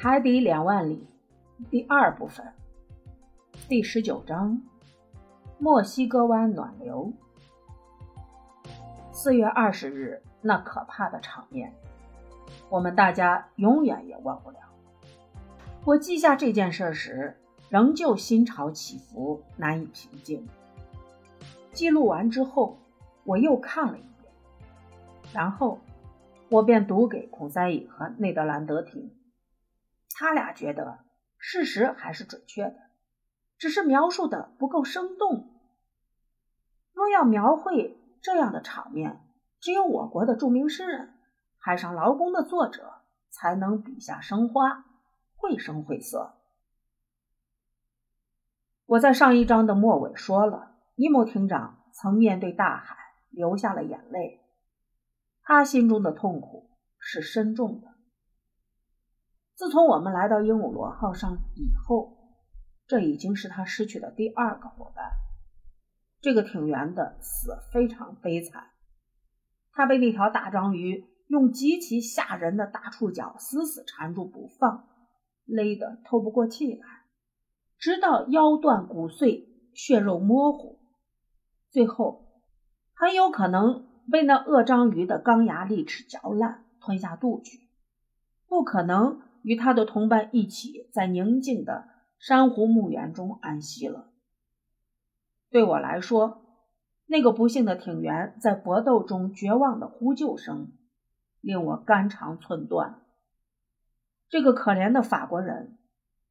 海底两万里第二部分第十九章：墨西哥湾暖流。四月二十日那可怕的场面，我们大家永远也忘不了。我记下这件事时，仍旧心潮起伏，难以平静。记录完之后，我又看了一遍，然后我便读给孔塞伊和内德兰德听。他俩觉得事实还是准确的，只是描述的不够生动。若要描绘这样的场面，只有我国的著名诗人《海上劳工》的作者才能笔下生花，绘声绘色。我在上一章的末尾说了，尼莫厅长曾面对大海流下了眼泪，他心中的痛苦是深重的。自从我们来到鹦鹉螺号上以后，这已经是他失去的第二个伙伴。这个艇员的死非常悲惨，他被那条大章鱼用极其吓人的大触角死死缠住不放，勒得透不过气来，直到腰断骨碎、血肉模糊，最后很有可能被那恶章鱼的钢牙利齿嚼烂，吞下肚去，不可能。与他的同伴一起在宁静的珊瑚墓园中安息了。对我来说，那个不幸的艇员在搏斗中绝望的呼救声，令我肝肠寸断。这个可怜的法国人，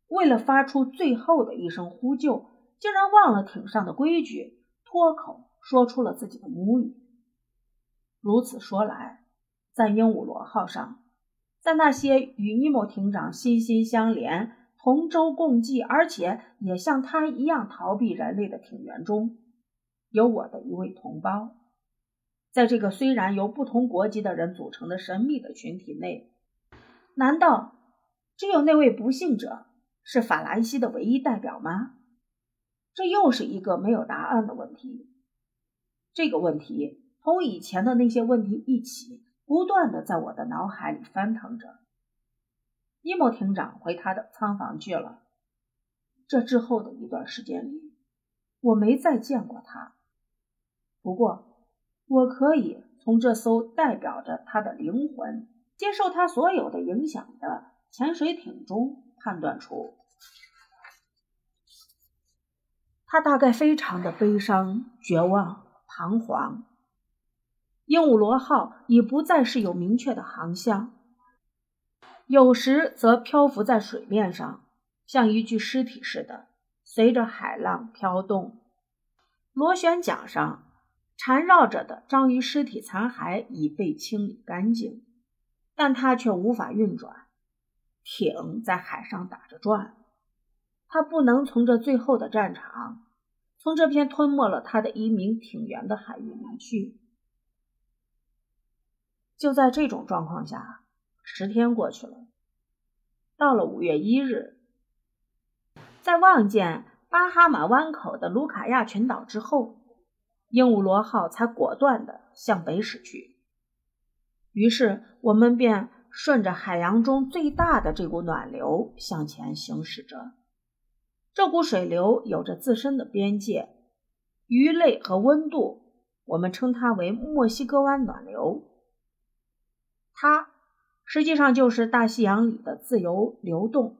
为了发出最后的一声呼救，竟然忘了艇上的规矩，脱口说出了自己的母语。如此说来，在鹦鹉螺号上。在那些与尼莫艇长心心相连、同舟共济，而且也像他一样逃避人类的艇员中，有我的一位同胞。在这个虽然由不同国籍的人组成的神秘的群体内，难道只有那位不幸者是法兰西的唯一代表吗？这又是一个没有答案的问题。这个问题同以前的那些问题一起。不断的在我的脑海里翻腾着。伊莫厅长回他的仓房去了。这之后的一段时间里，我没再见过他。不过，我可以从这艘代表着他的灵魂、接受他所有的影响的潜水艇中判断出，他大概非常的悲伤、绝望、彷徨。鹦鹉螺号已不再是有明确的航向，有时则漂浮在水面上，像一具尸体似的，随着海浪飘动。螺旋桨上缠绕着的章鱼尸体残骸已被清理干净，但它却无法运转。艇在海上打着转，它不能从这最后的战场，从这片吞没了他的一名艇员的海域离去。就在这种状况下，十天过去了。到了五月一日，在望见巴哈马湾口的卢卡亚群岛之后，鹦鹉螺号才果断地向北驶去。于是，我们便顺着海洋中最大的这股暖流向前行驶着。这股水流有着自身的边界，鱼类和温度，我们称它为墨西哥湾暖流。它实际上就是大西洋里的自由流动、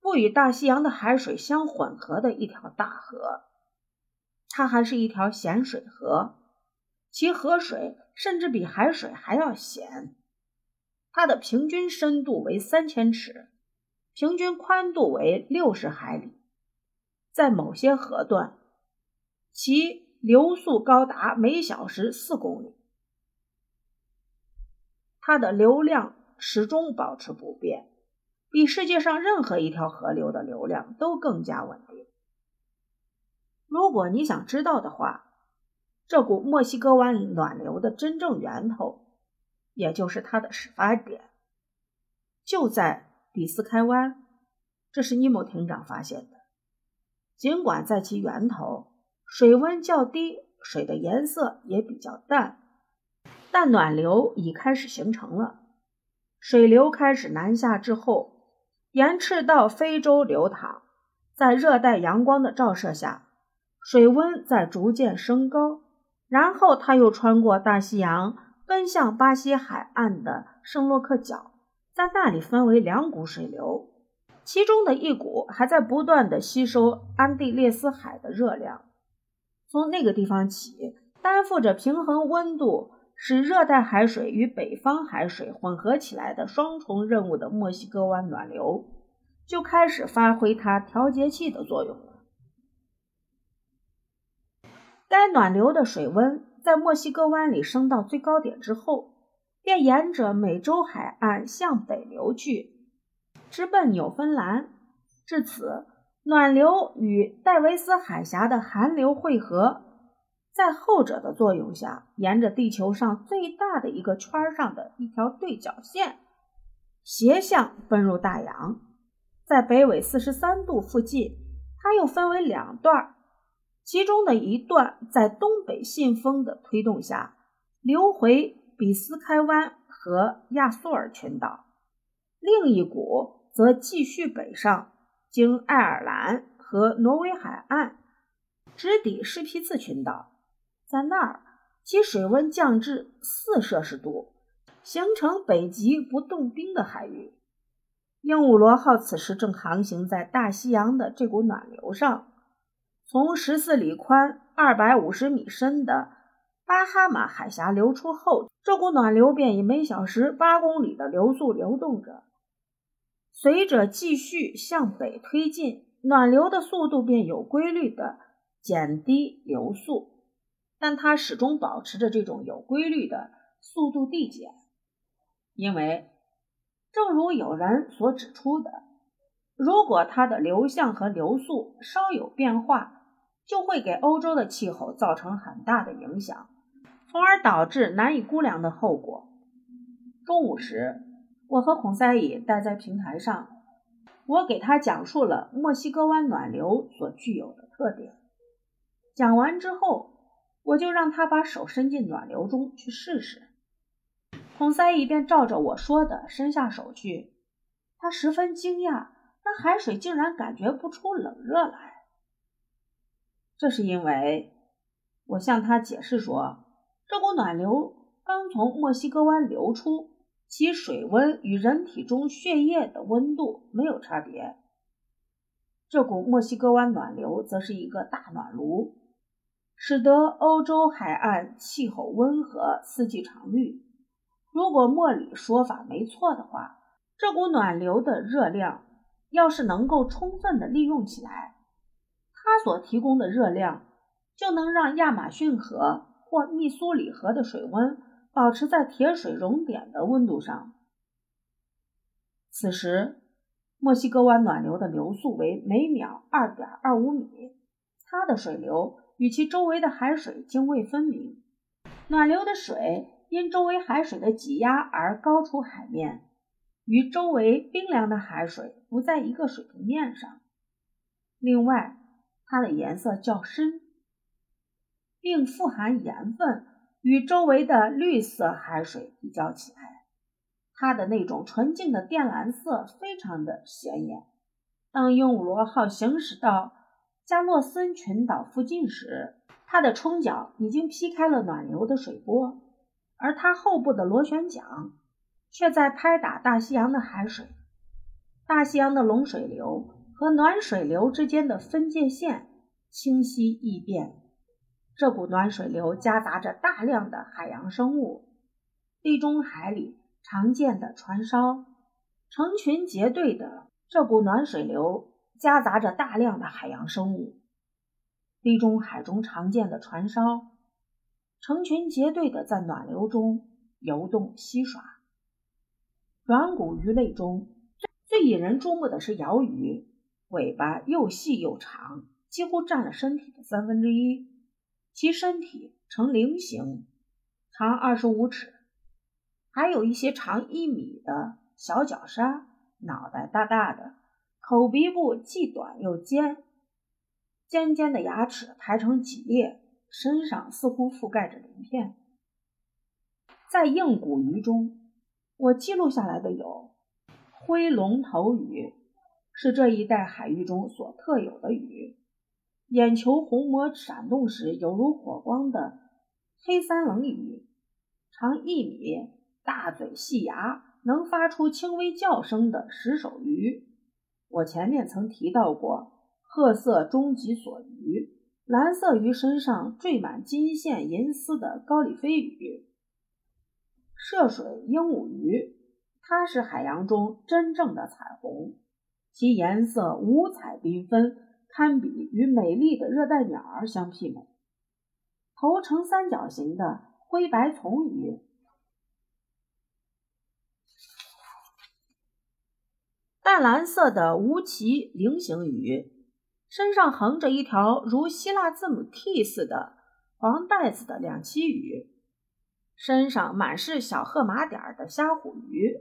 不与大西洋的海水相混合的一条大河。它还是一条咸水河，其河水甚至比海水还要咸。它的平均深度为三千尺，平均宽度为六十海里。在某些河段，其流速高达每小时四公里。它的流量始终保持不变，比世界上任何一条河流的流量都更加稳定。如果你想知道的话，这股墨西哥湾暖流的真正源头，也就是它的始发点，就在比斯开湾。这是尼莫艇长发现的。尽管在其源头，水温较低，水的颜色也比较淡。但暖流已开始形成了，水流开始南下之后，沿赤道非洲流淌，在热带阳光的照射下，水温在逐渐升高。然后，它又穿过大西洋，奔向巴西海岸的圣洛克角，在那里分为两股水流，其中的一股还在不断的吸收安地列斯海的热量。从那个地方起，担负着平衡温度。使热带海水与北方海水混合起来的双重任务的墨西哥湾暖流就开始发挥它调节器的作用了。该暖流的水温在墨西哥湾里升到最高点之后，便沿着美洲海岸向北流去，直奔纽芬兰。至此，暖流与戴维斯海峡的寒流汇合。在后者的作用下，沿着地球上最大的一个圈上的一条对角线，斜向奔入大洋。在北纬四十三度附近，它又分为两段，其中的一段在东北信风的推动下流回比斯开湾和亚速尔群岛，另一股则继续北上，经爱尔兰和挪威海岸，直抵施皮茨群岛。在那儿，其水温降至四摄氏度，形成北极不冻冰的海域。鹦鹉螺号此时正航行在大西洋的这股暖流上，从十四里宽、二百五十米深的巴哈马海峡流出后，这股暖流便以每小时八公里的流速流动着。随着继续向北推进，暖流的速度便有规律地减低流速。但它始终保持着这种有规律的速度递减，因为，正如有人所指出的，如果它的流向和流速稍有变化，就会给欧洲的气候造成很大的影响，从而导致难以估量的后果。中午时，我和孔塞伊待在平台上，我给他讲述了墨西哥湾暖流所具有的特点。讲完之后。我就让他把手伸进暖流中去试试。孔塞伊便照着我说的伸下手去。他十分惊讶，那海水竟然感觉不出冷热来。这是因为，我向他解释说，这股暖流刚从墨西哥湾流出，其水温与人体中血液的温度没有差别。这股墨西哥湾暖流则是一个大暖炉。使得欧洲海岸气候温和，四季常绿。如果莫里说法没错的话，这股暖流的热量要是能够充分的利用起来，它所提供的热量就能让亚马逊河或密苏里河的水温保持在铁水熔点的温度上。此时，墨西哥湾暖流的流速为每秒二点二五米，它的水流。与其周围的海水泾渭分明，暖流的水因周围海水的挤压而高出海面，与周围冰凉的海水不在一个水平面上。另外，它的颜色较深，并富含盐分，与周围的绿色海水比较起来，它的那种纯净的靛蓝色非常的显眼。当鹦鹉螺号行驶到。加诺森群岛附近时，它的冲角已经劈开了暖流的水波，而它后部的螺旋桨却在拍打大西洋的海水。大西洋的冷水流和暖水流之间的分界线清晰易辨。这股暖水流夹杂着大量的海洋生物，地中海里常见的船梢，成群结队的这股暖水流。夹杂着大量的海洋生物，地中海中常见的船梢，成群结队的在暖流中游动嬉耍。软骨鱼类中最引人注目的是鳐鱼，尾巴又细又长，几乎占了身体的三分之一。其身体呈菱形，长二十五尺，还有一些长一米的小角鲨，脑袋大大的。口鼻部既短又尖，尖尖的牙齿排成几列，身上似乎覆盖着鳞片。在硬骨鱼中，我记录下来的有灰龙头鱼、是这一带海域中所特有的鱼。眼球虹膜闪动时犹如火光的黑三棱鱼，长一米，大嘴细牙，能发出轻微叫声的石首鱼。我前面曾提到过褐色中脊索鱼，蓝色鱼身上缀满金线银丝的高里飞鱼，涉水鹦鹉鱼，它是海洋中真正的彩虹，其颜色五彩缤纷，堪比与美丽的热带鸟儿相媲美。头呈三角形的灰白丛鱼。淡蓝色的无鳍菱形鱼，身上横着一条如希腊字母 T 似的黄带子的两栖鱼，身上满是小褐马点的虾虎鱼，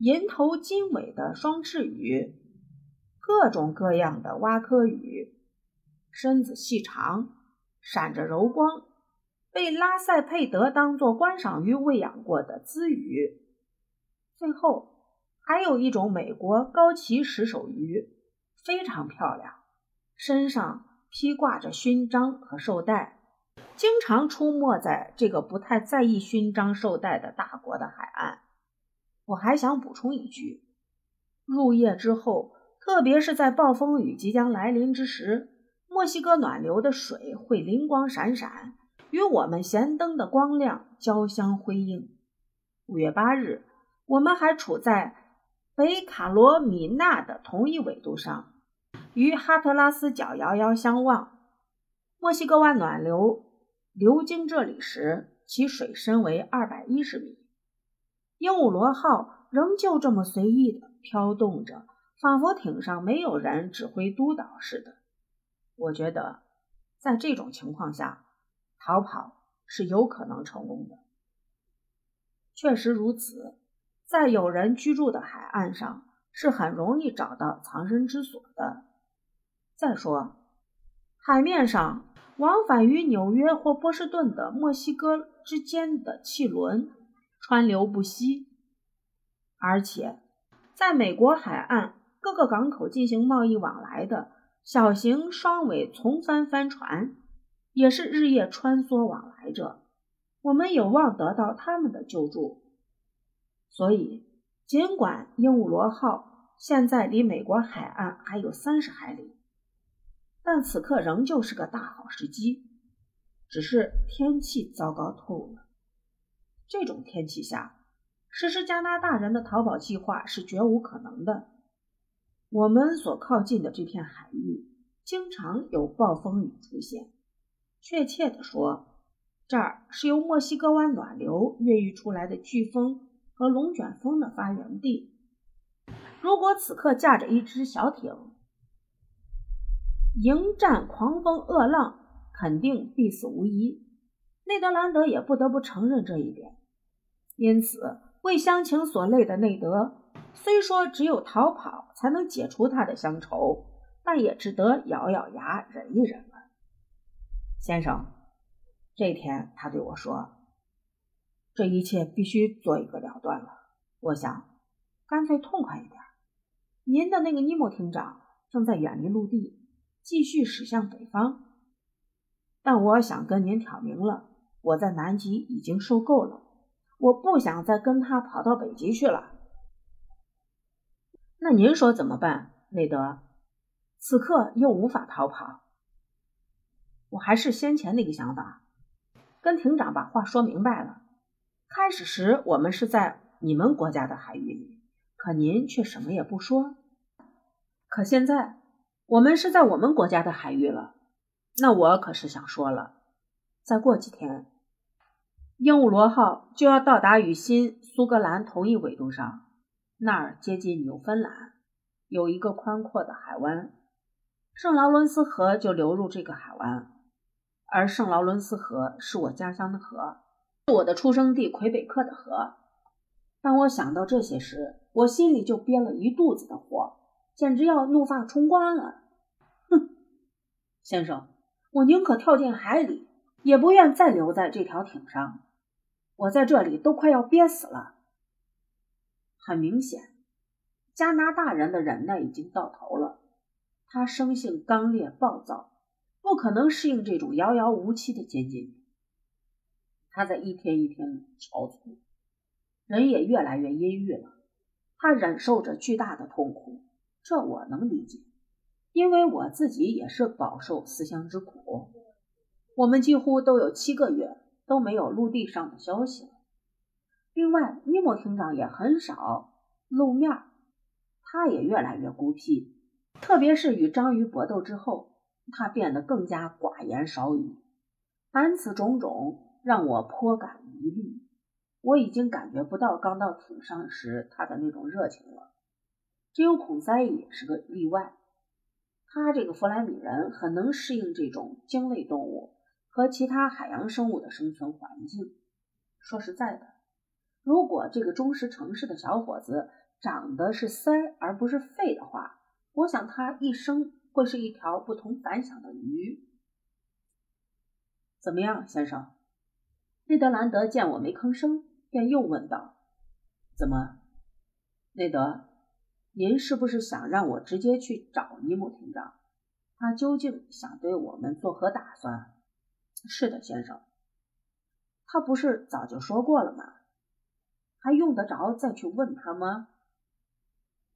银头金尾的双翅鱼，各种各样的蛙科鱼，身子细长，闪着柔光，被拉塞佩德当作观赏鱼喂养过的鲻鱼，最后。还有一种美国高鳍石手鱼，非常漂亮，身上披挂着勋章和绶带，经常出没在这个不太在意勋章绶带的大国的海岸。我还想补充一句：入夜之后，特别是在暴风雨即将来临之时，墨西哥暖流的水会灵光闪闪，与我们舷灯的光亮交相辉映。五月八日，我们还处在。北卡罗米纳的同一纬度上，与哈特拉斯角遥遥相望。墨西哥湾暖流流经这里时，其水深为二百一十米。鹦鹉螺号仍旧这么随意地飘动着，仿佛艇上没有人指挥督导似的。我觉得，在这种情况下，逃跑是有可能成功的。确实如此。在有人居住的海岸上，是很容易找到藏身之所的。再说，海面上往返于纽约或波士顿的墨西哥之间的汽轮川流不息，而且在美国海岸各个港口进行贸易往来的小型双尾从帆帆船也是日夜穿梭往来着。我们有望得到他们的救助。所以，尽管鹦鹉螺号现在离美国海岸还有三十海里，但此刻仍旧是个大好时机。只是天气糟糕透了。这种天气下，实施加拿大人的逃跑计划是绝无可能的。我们所靠近的这片海域经常有暴风雨出现。确切地说，这儿是由墨西哥湾暖流孕育出来的飓风。和龙卷风的发源地。如果此刻驾着一只小艇迎战狂风恶浪，肯定必死无疑。内德兰德也不得不承认这一点。因此，为乡情所累的内德，虽说只有逃跑才能解除他的乡愁，但也只得咬咬牙忍一忍了。先生，这天他对我说。这一切必须做一个了断了。我想，干脆痛快一点。您的那个尼莫厅长正在远离陆地，继续驶向北方。但我想跟您挑明了，我在南极已经受够了，我不想再跟他跑到北极去了。那您说怎么办，内德？此刻又无法逃跑。我还是先前那个想法，跟庭长把话说明白了。开始时，我们是在你们国家的海域里，可您却什么也不说。可现在，我们是在我们国家的海域了，那我可是想说了，再过几天，鹦鹉螺号就要到达与新苏格兰同一纬度上，那儿接近纽芬兰，有一个宽阔的海湾，圣劳伦斯河就流入这个海湾，而圣劳伦斯河是我家乡的河。我的出生地魁北克的河。当我想到这些时，我心里就憋了一肚子的火，简直要怒发冲冠了。哼，先生，我宁可跳进海里，也不愿再留在这条艇上。我在这里都快要憋死了。很明显，加拿大人的忍耐已经到头了，他生性刚烈暴躁，不可能适应这种遥遥无期的监禁。他在一天一天憔悴，人也越来越阴郁了。他忍受着巨大的痛苦，这我能理解，因为我自己也是饱受思乡之苦。我们几乎都有七个月都没有陆地上的消息了。另外，尼莫厅长也很少露面，他也越来越孤僻，特别是与章鱼搏斗之后，他变得更加寡言少语。凡此种种。让我颇感疑虑。我已经感觉不到刚到艇上时他的那种热情了。只有孔塞也是个例外。他这个弗莱米人很能适应这种鲸类动物和其他海洋生物的生存环境。说实在的，如果这个忠实诚实的小伙子长得是鳃而不是肺的话，我想他一生会是一条不同凡响的鱼。怎么样，先生？内德兰德见我没吭声，便又问道：“怎么，内德，您是不是想让我直接去找尼姆厅长？他究竟想对我们作何打算？”“是的，先生。”“他不是早就说过了吗？还用得着再去问他吗？”“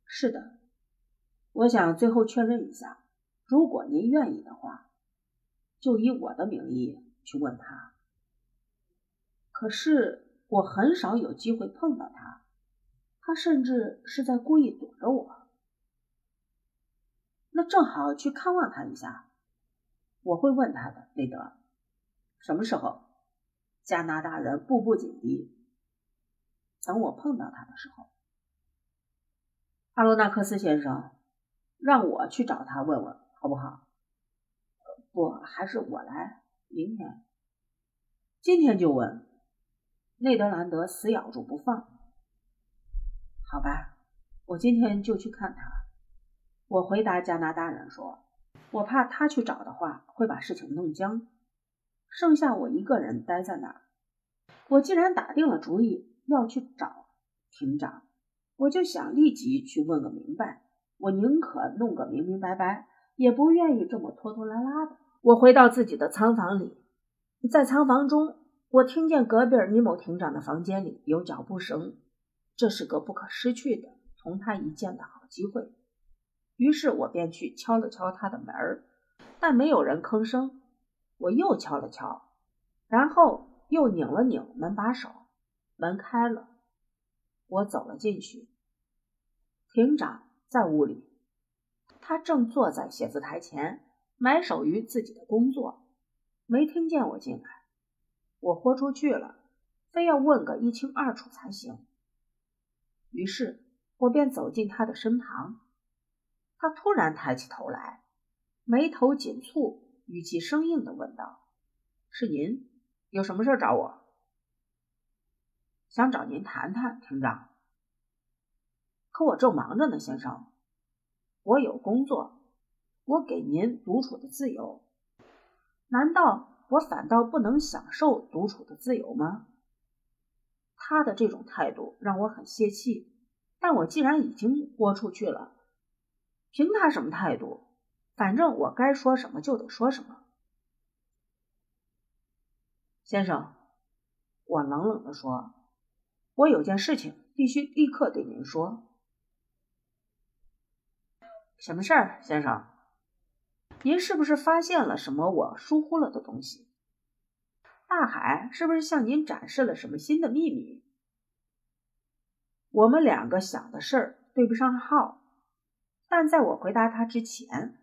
是的。”“我想最后确认一下，如果您愿意的话，就以我的名义去问他。”可是我很少有机会碰到他，他甚至是在故意躲着我。那正好去看望他一下，我会问他的，内德。什么时候？加拿大人步步紧逼。等我碰到他的时候，阿罗纳克斯先生，让我去找他问问好不好？不，还是我来。明天，今天就问。内德兰德死咬住不放。好吧，我今天就去看他。我回答加拿大人说：“我怕他去找的话，会把事情弄僵，剩下我一个人待在那儿。我既然打定了主意要去找庭长，我就想立即去问个明白。我宁可弄个明明白白，也不愿意这么拖拖拉拉的。”我回到自己的仓房里，在仓房中。我听见隔壁尼某厅长的房间里有脚步声，这是个不可失去的同他一见的好机会。于是我便去敲了敲他的门儿，但没有人吭声。我又敲了敲，然后又拧了拧门把手，门开了。我走了进去，厅长在屋里，他正坐在写字台前，埋首于自己的工作，没听见我进来。我豁出去了，非要问个一清二楚才行。于是我便走进他的身旁。他突然抬起头来，眉头紧蹙，语气生硬的问道：“是您？有什么事找我？想找您谈谈，厅长。可我正忙着呢，先生。我有工作，我给您独处的自由。难道？”我反倒不能享受独处的自由吗？他的这种态度让我很泄气。但我既然已经豁出去了，凭他什么态度，反正我该说什么就得说什么。先生，我冷冷的说：“我有件事情必须立刻对您说。”什么事儿，先生？您是不是发现了什么我疏忽了的东西？大海是不是向您展示了什么新的秘密？我们两个想的事儿对不上号。但在我回答他之前，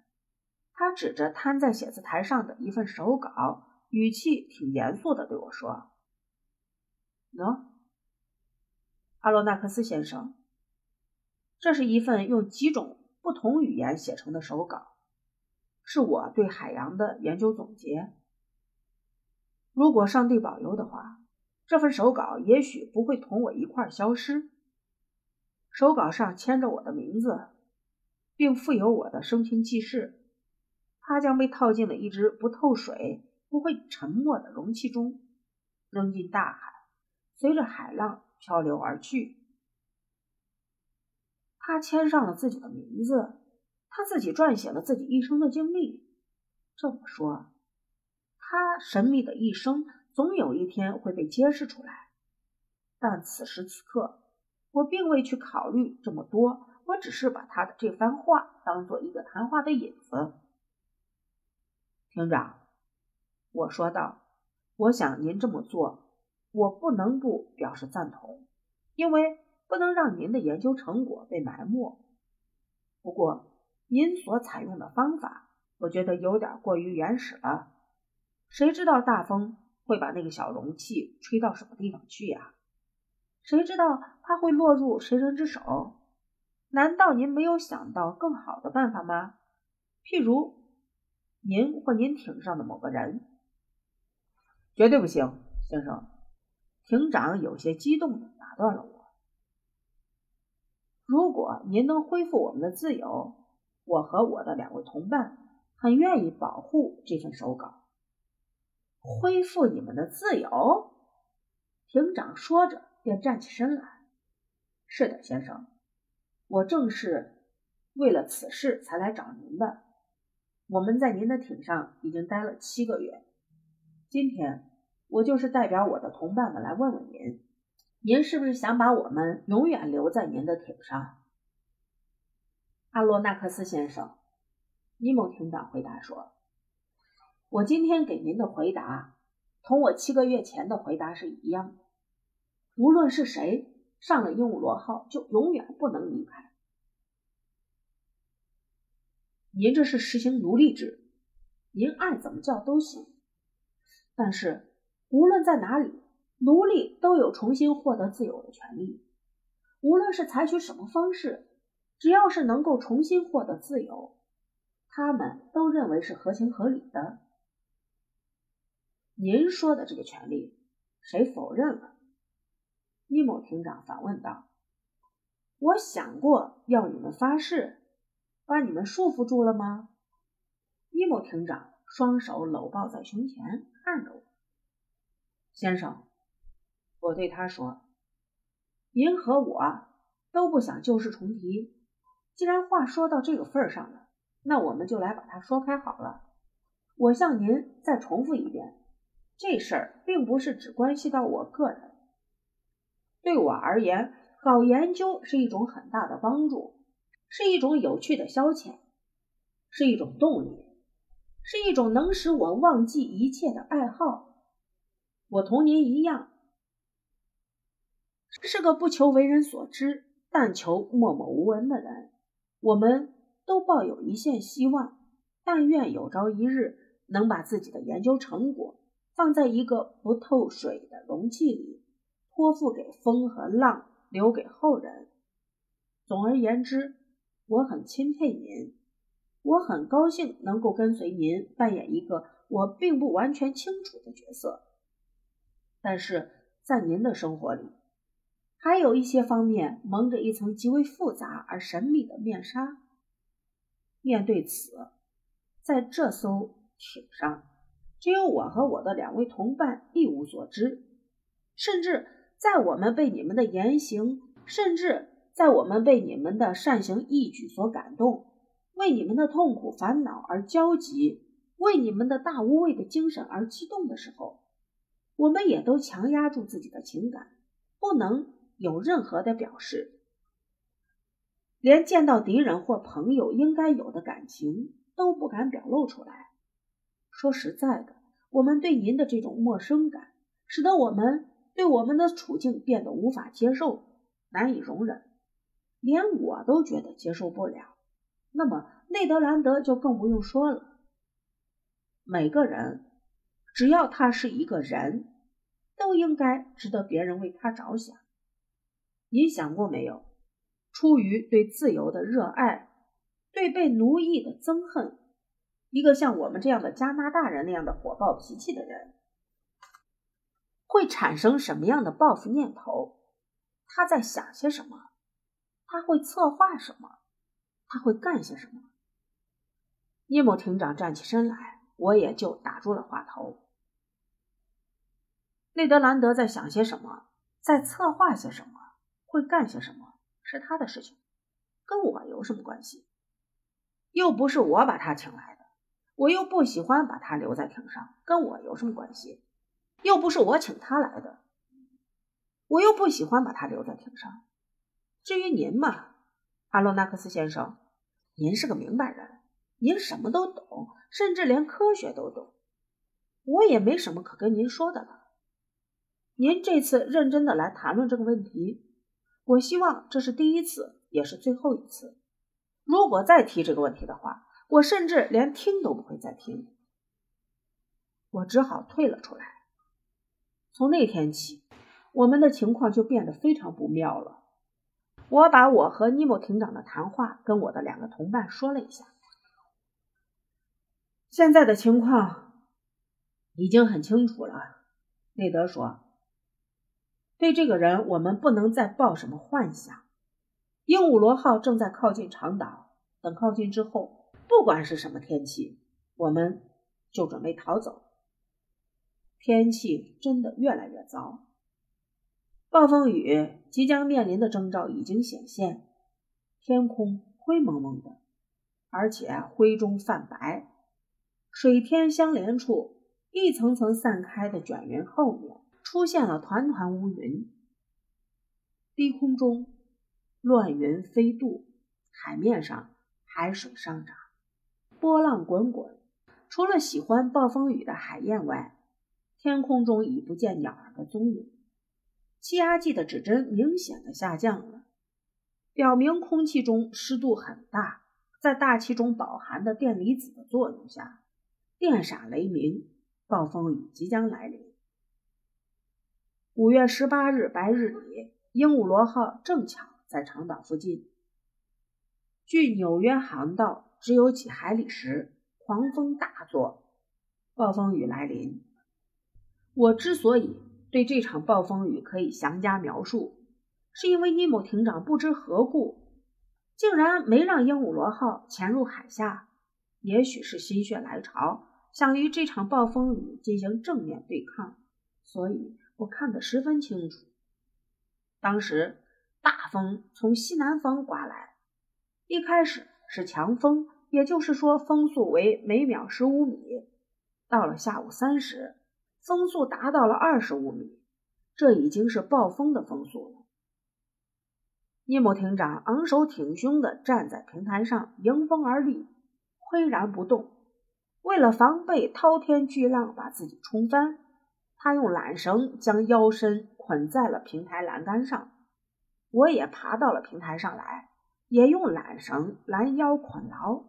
他指着摊在写字台上的一份手稿，语气挺严肃的对我说：“喏，阿罗纳克斯先生，这是一份用几种不同语言写成的手稿。”是我对海洋的研究总结。如果上帝保佑的话，这份手稿也许不会同我一块消失。手稿上签着我的名字，并附有我的生平记事。它将被套进了一只不透水、不会沉没的容器中，扔进大海，随着海浪漂流而去。他签上了自己的名字，他自己撰写了自己一生的经历。这么说，他神秘的一生总有一天会被揭示出来。但此时此刻，我并未去考虑这么多，我只是把他的这番话当做一个谈话的引子。厅长，我说道：“我想您这么做，我不能不表示赞同，因为。”不能让您的研究成果被埋没。不过，您所采用的方法，我觉得有点过于原始了。谁知道大风会把那个小容器吹到什么地方去呀？谁知道它会落入谁人之手？难道您没有想到更好的办法吗？譬如，您或您艇上的某个人？绝对不行，先生。艇长有些激动地打断了我。如果您能恢复我们的自由，我和我的两位同伴很愿意保护这份手稿。恢复你们的自由，庭长说着便站起身来。是的，先生，我正是为了此事才来找您的。我们在您的艇上已经待了七个月，今天我就是代表我的同伴们来问问您。您是不是想把我们永远留在您的艇上，阿罗纳克斯先生？尼莫艇长回答说：“我今天给您的回答，同我七个月前的回答是一样的。无论是谁上了鹦鹉螺号，就永远不能离开。您这是实行奴隶制，您爱怎么叫都行。但是无论在哪里。”奴隶都有重新获得自由的权利，无论是采取什么方式，只要是能够重新获得自由，他们都认为是合情合理的。您说的这个权利，谁否认了？尼莫厅长反问道。我想过要你们发誓，把你们束缚住了吗？尼莫厅长双手搂抱在胸前，看着我，先生。我对他说：“您和我都不想旧事重提。既然话说到这个份上了，那我们就来把它说开好了。我向您再重复一遍，这事儿并不是只关系到我个人。对我而言，搞研究是一种很大的帮助，是一种有趣的消遣，是一种动力，是一种能使我忘记一切的爱好。我同您一样。”是个不求为人所知，但求默默无闻的人。我们都抱有一线希望，但愿有朝一日能把自己的研究成果放在一个不透水的容器里，托付给风和浪，留给后人。总而言之，我很钦佩您，我很高兴能够跟随您扮演一个我并不完全清楚的角色，但是在您的生活里。还有一些方面蒙着一层极为复杂而神秘的面纱。面对此，在这艘艇上，只有我和我的两位同伴一无所知。甚至在我们被你们的言行，甚至在我们被你们的善行义举所感动，为你们的痛苦烦恼而焦急，为你们的大无畏的精神而激动的时候，我们也都强压住自己的情感，不能。有任何的表示，连见到敌人或朋友应该有的感情都不敢表露出来。说实在的，我们对您的这种陌生感，使得我们对我们的处境变得无法接受，难以容忍，连我都觉得接受不了。那么内德兰德就更不用说了。每个人，只要他是一个人，都应该值得别人为他着想。你想过没有？出于对自由的热爱，对被奴役的憎恨，一个像我们这样的加拿大人那样的火爆脾气的人，会产生什么样的报复念头？他在想些什么？他会策划什么？他会干些什么？叶某厅长站起身来，我也就打住了话头。内德兰德在想些什么？在策划些什么？会干些什么是他的事情，跟我有什么关系？又不是我把他请来的，我又不喜欢把他留在艇上，跟我有什么关系？又不是我请他来的，我又不喜欢把他留在艇上。至于您嘛，阿洛纳克斯先生，您是个明白人，您什么都懂，甚至连科学都懂，我也没什么可跟您说的了。您这次认真的来谈论这个问题，我希望这是第一次，也是最后一次。如果再提这个问题的话，我甚至连听都不会再听。我只好退了出来。从那天起，我们的情况就变得非常不妙了。我把我和尼莫艇长的谈话跟我的两个同伴说了一下。现在的情况已经很清楚了，内德说。对这个人，我们不能再抱什么幻想。鹦鹉螺号正在靠近长岛，等靠近之后，不管是什么天气，我们就准备逃走。天气真的越来越糟，暴风雨即将面临的征兆已经显现，天空灰蒙蒙的，而且灰中泛白，水天相连处，一层层散开的卷云后面。出现了团团乌云，低空中乱云飞渡，海面上海水上涨，波浪滚滚。除了喜欢暴风雨的海燕外，天空中已不见鸟儿的踪影。气压计的指针明显的下降了，表明空气中湿度很大。在大气中饱含的电离子的作用下，电闪雷鸣，暴风雨即将来临。五月十八日白日里，鹦鹉螺号正巧在长岛附近。距纽约航道只有几海里时，狂风大作，暴风雨来临。我之所以对这场暴风雨可以详加描述，是因为尼莫艇长不知何故，竟然没让鹦鹉螺号潜入海下。也许是心血来潮，想与这场暴风雨进行正面对抗，所以。我看得十分清楚。当时大风从西南方刮来，一开始是强风，也就是说风速为每秒十五米。到了下午三时，风速达到了二十五米，这已经是暴风的风速了。尼莫艇长昂首挺胸地站在平台上，迎风而立，岿然不动。为了防备滔天巨浪把自己冲翻。他用缆绳将腰身捆在了平台栏杆上，我也爬到了平台上来，也用缆绳拦腰捆牢，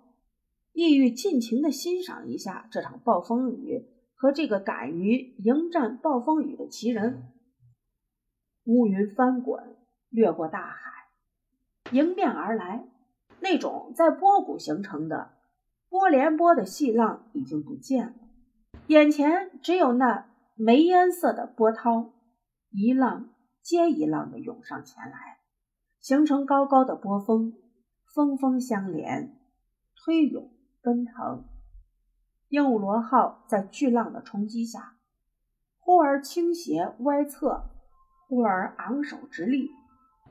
意欲尽情的欣赏一下这场暴风雨和这个敢于迎战暴风雨的奇人。乌云翻滚，掠过大海，迎面而来，那种在波谷形成的波连波的细浪已经不见了，眼前只有那。煤烟色的波涛，一浪接一浪的涌上前来，形成高高的波峰，峰峰相连，推涌奔腾。鹦鹉螺号在巨浪的冲击下，忽而倾斜歪侧，忽而昂首直立，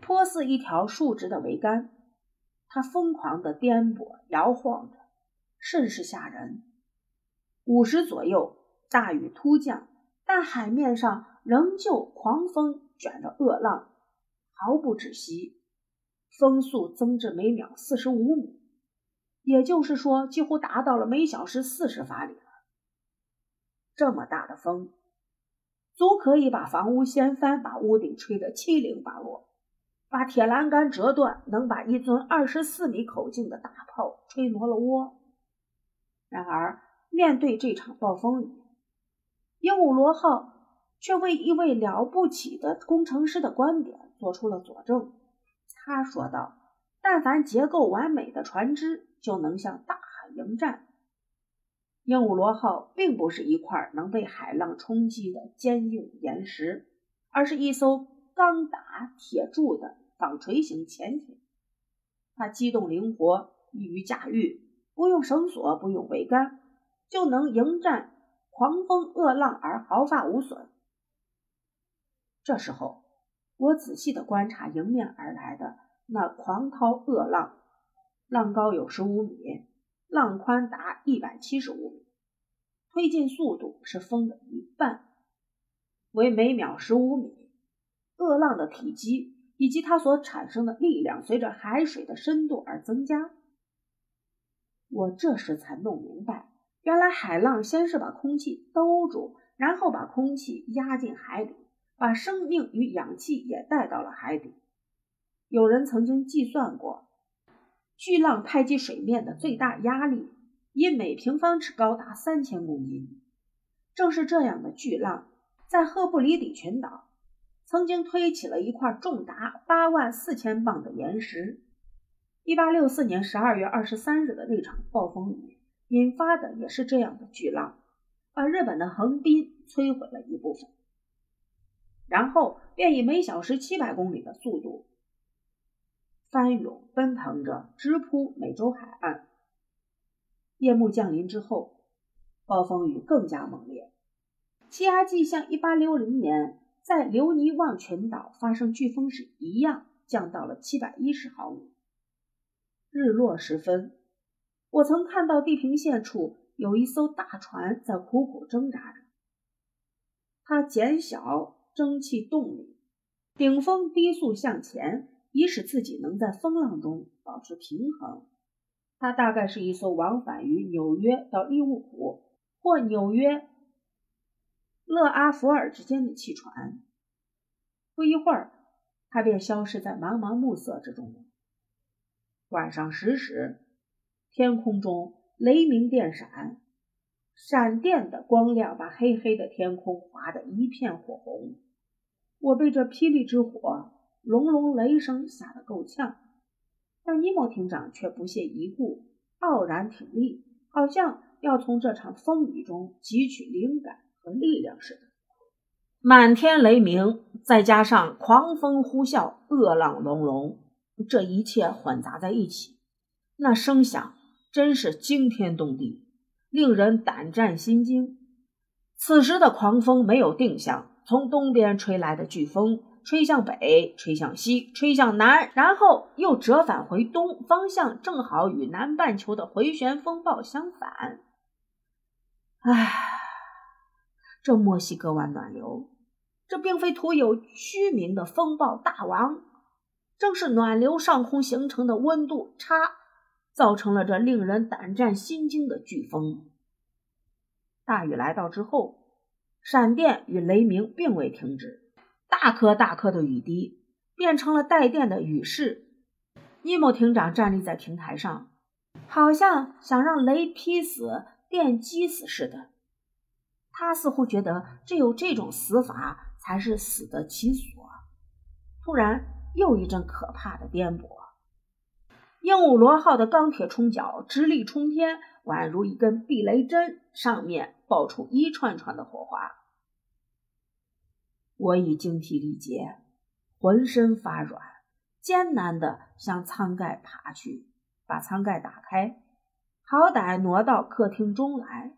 颇似一条竖直的桅杆。它疯狂地颠簸摇晃着，甚是吓人。五时左右，大雨突降。但海面上仍旧狂风卷着恶浪，毫不止息，风速增至每秒四十五米，也就是说，几乎达到了每小时四十法里了。这么大的风，足可以把房屋掀翻，把屋顶吹得七零八落，把铁栏杆折断，能把一尊二十四米口径的大炮吹挪了窝。然而，面对这场暴风雨，鹦鹉螺号却为一位了不起的工程师的观点做出了佐证。他说道：“但凡结构完美的船只，就能向大海迎战。鹦鹉螺号并不是一块能被海浪冲击的坚硬岩石，而是一艘钢打铁铸的纺锤型潜艇。它机动灵活，易于驾驭，不用绳索，不用桅杆，就能迎战。”狂风恶浪而毫发无损。这时候，我仔细的观察迎面而来的那狂涛恶浪，浪高有十五米，浪宽达一百七十五米，推进速度是风的一半，为每秒十五米。恶浪的体积以及它所产生的力量，随着海水的深度而增加。我这时才弄明白，原来海浪先是把空气兜住，然后把空气压进海里，把生命与氧气也带到了海底。有人曾经计算过，巨浪拍击水面的最大压力，以每平方尺高达三千公斤。正是这样的巨浪，在赫布里底群岛，曾经推起了一块重达八万四千磅的岩石。一八六四年十二月二十三日的那场暴风雨引发的也是这样的巨浪，把日本的横滨摧毁了一部分，然后便以每小时七百公里的速度翻涌奔腾着直扑美洲海岸。夜幕降临之后，暴风雨更加猛烈，气压计像一八六零年在留尼旺群岛发生飓风时一样，降到了七百一十毫米。日落时分，我曾看到地平线处有一艘大船在苦苦挣扎着。它减小蒸汽动力，顶风低速向前，以使自己能在风浪中保持平衡。它大概是一艘往返于纽约到利物浦或纽约勒阿弗尔之间的汽船。不一会儿，它便消失在茫茫暮色之中了。晚上十时，天空中雷鸣电闪，闪电的光亮把黑黑的天空划得一片火红。我被这霹雳之火、隆隆雷声吓得够呛，但尼莫厅长却不屑一顾，傲然挺立，好像要从这场风雨中汲取灵感和力量似的。满天雷鸣，再加上狂风呼啸，恶浪隆隆。这一切混杂在一起，那声响真是惊天动地，令人胆战心惊。此时的狂风没有定向，从东边吹来的飓风吹向北，吹向西，吹向南，然后又折返回东方向，正好与南半球的回旋风暴相反。唉，这墨西哥湾暖流，这并非徒有虚名的风暴大王。正是暖流上空形成的温度差，造成了这令人胆战心惊的飓风。大雨来到之后，闪电与雷鸣并未停止，大颗大颗的雨滴变成了带电的雨势。尼莫艇长站立在平台上，好像想让雷劈死、电击死似的。他似乎觉得只有这种死法才是死得其所。突然。又一阵可怕的颠簸，鹦鹉螺号的钢铁冲角直立冲天，宛如一根避雷针，上面爆出一串串的火花。我已精疲力竭，浑身发软，艰难地向舱盖爬去，把舱盖打开，好歹挪到客厅中来。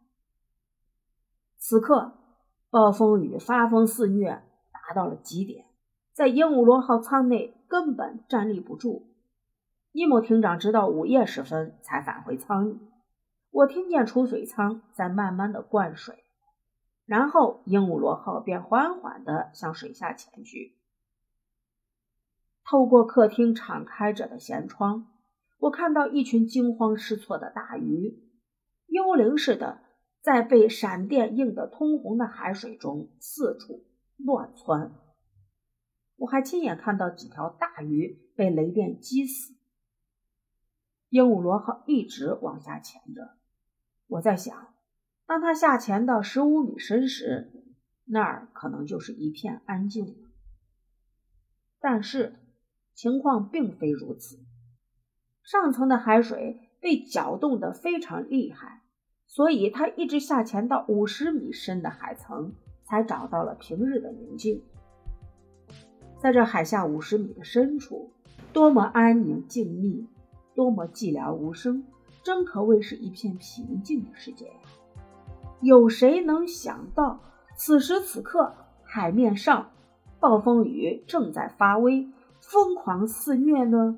此刻，暴风雨发疯肆虐，达到了极点。在鹦鹉螺号舱内根本站立不住。尼莫艇长直到午夜时分才返回舱里。我听见储水舱在慢慢的灌水，然后鹦鹉螺号便缓缓地向水下潜去。透过客厅敞开着的舷窗，我看到一群惊慌失措的大鱼，幽灵似的在被闪电映得通红的海水中四处乱窜。我还亲眼看到几条大鱼被雷电击死。鹦鹉螺号一直往下潜着，我在想，当它下潜到十五米深时，那儿可能就是一片安静了。但是情况并非如此，上层的海水被搅动得非常厉害，所以它一直下潜到五十米深的海层，才找到了平日的宁静。在这海下五十米的深处，多么安宁静谧，多么寂寥无声，真可谓是一片平静的世界呀！有谁能想到，此时此刻海面上暴风雨正在发威，疯狂肆虐呢？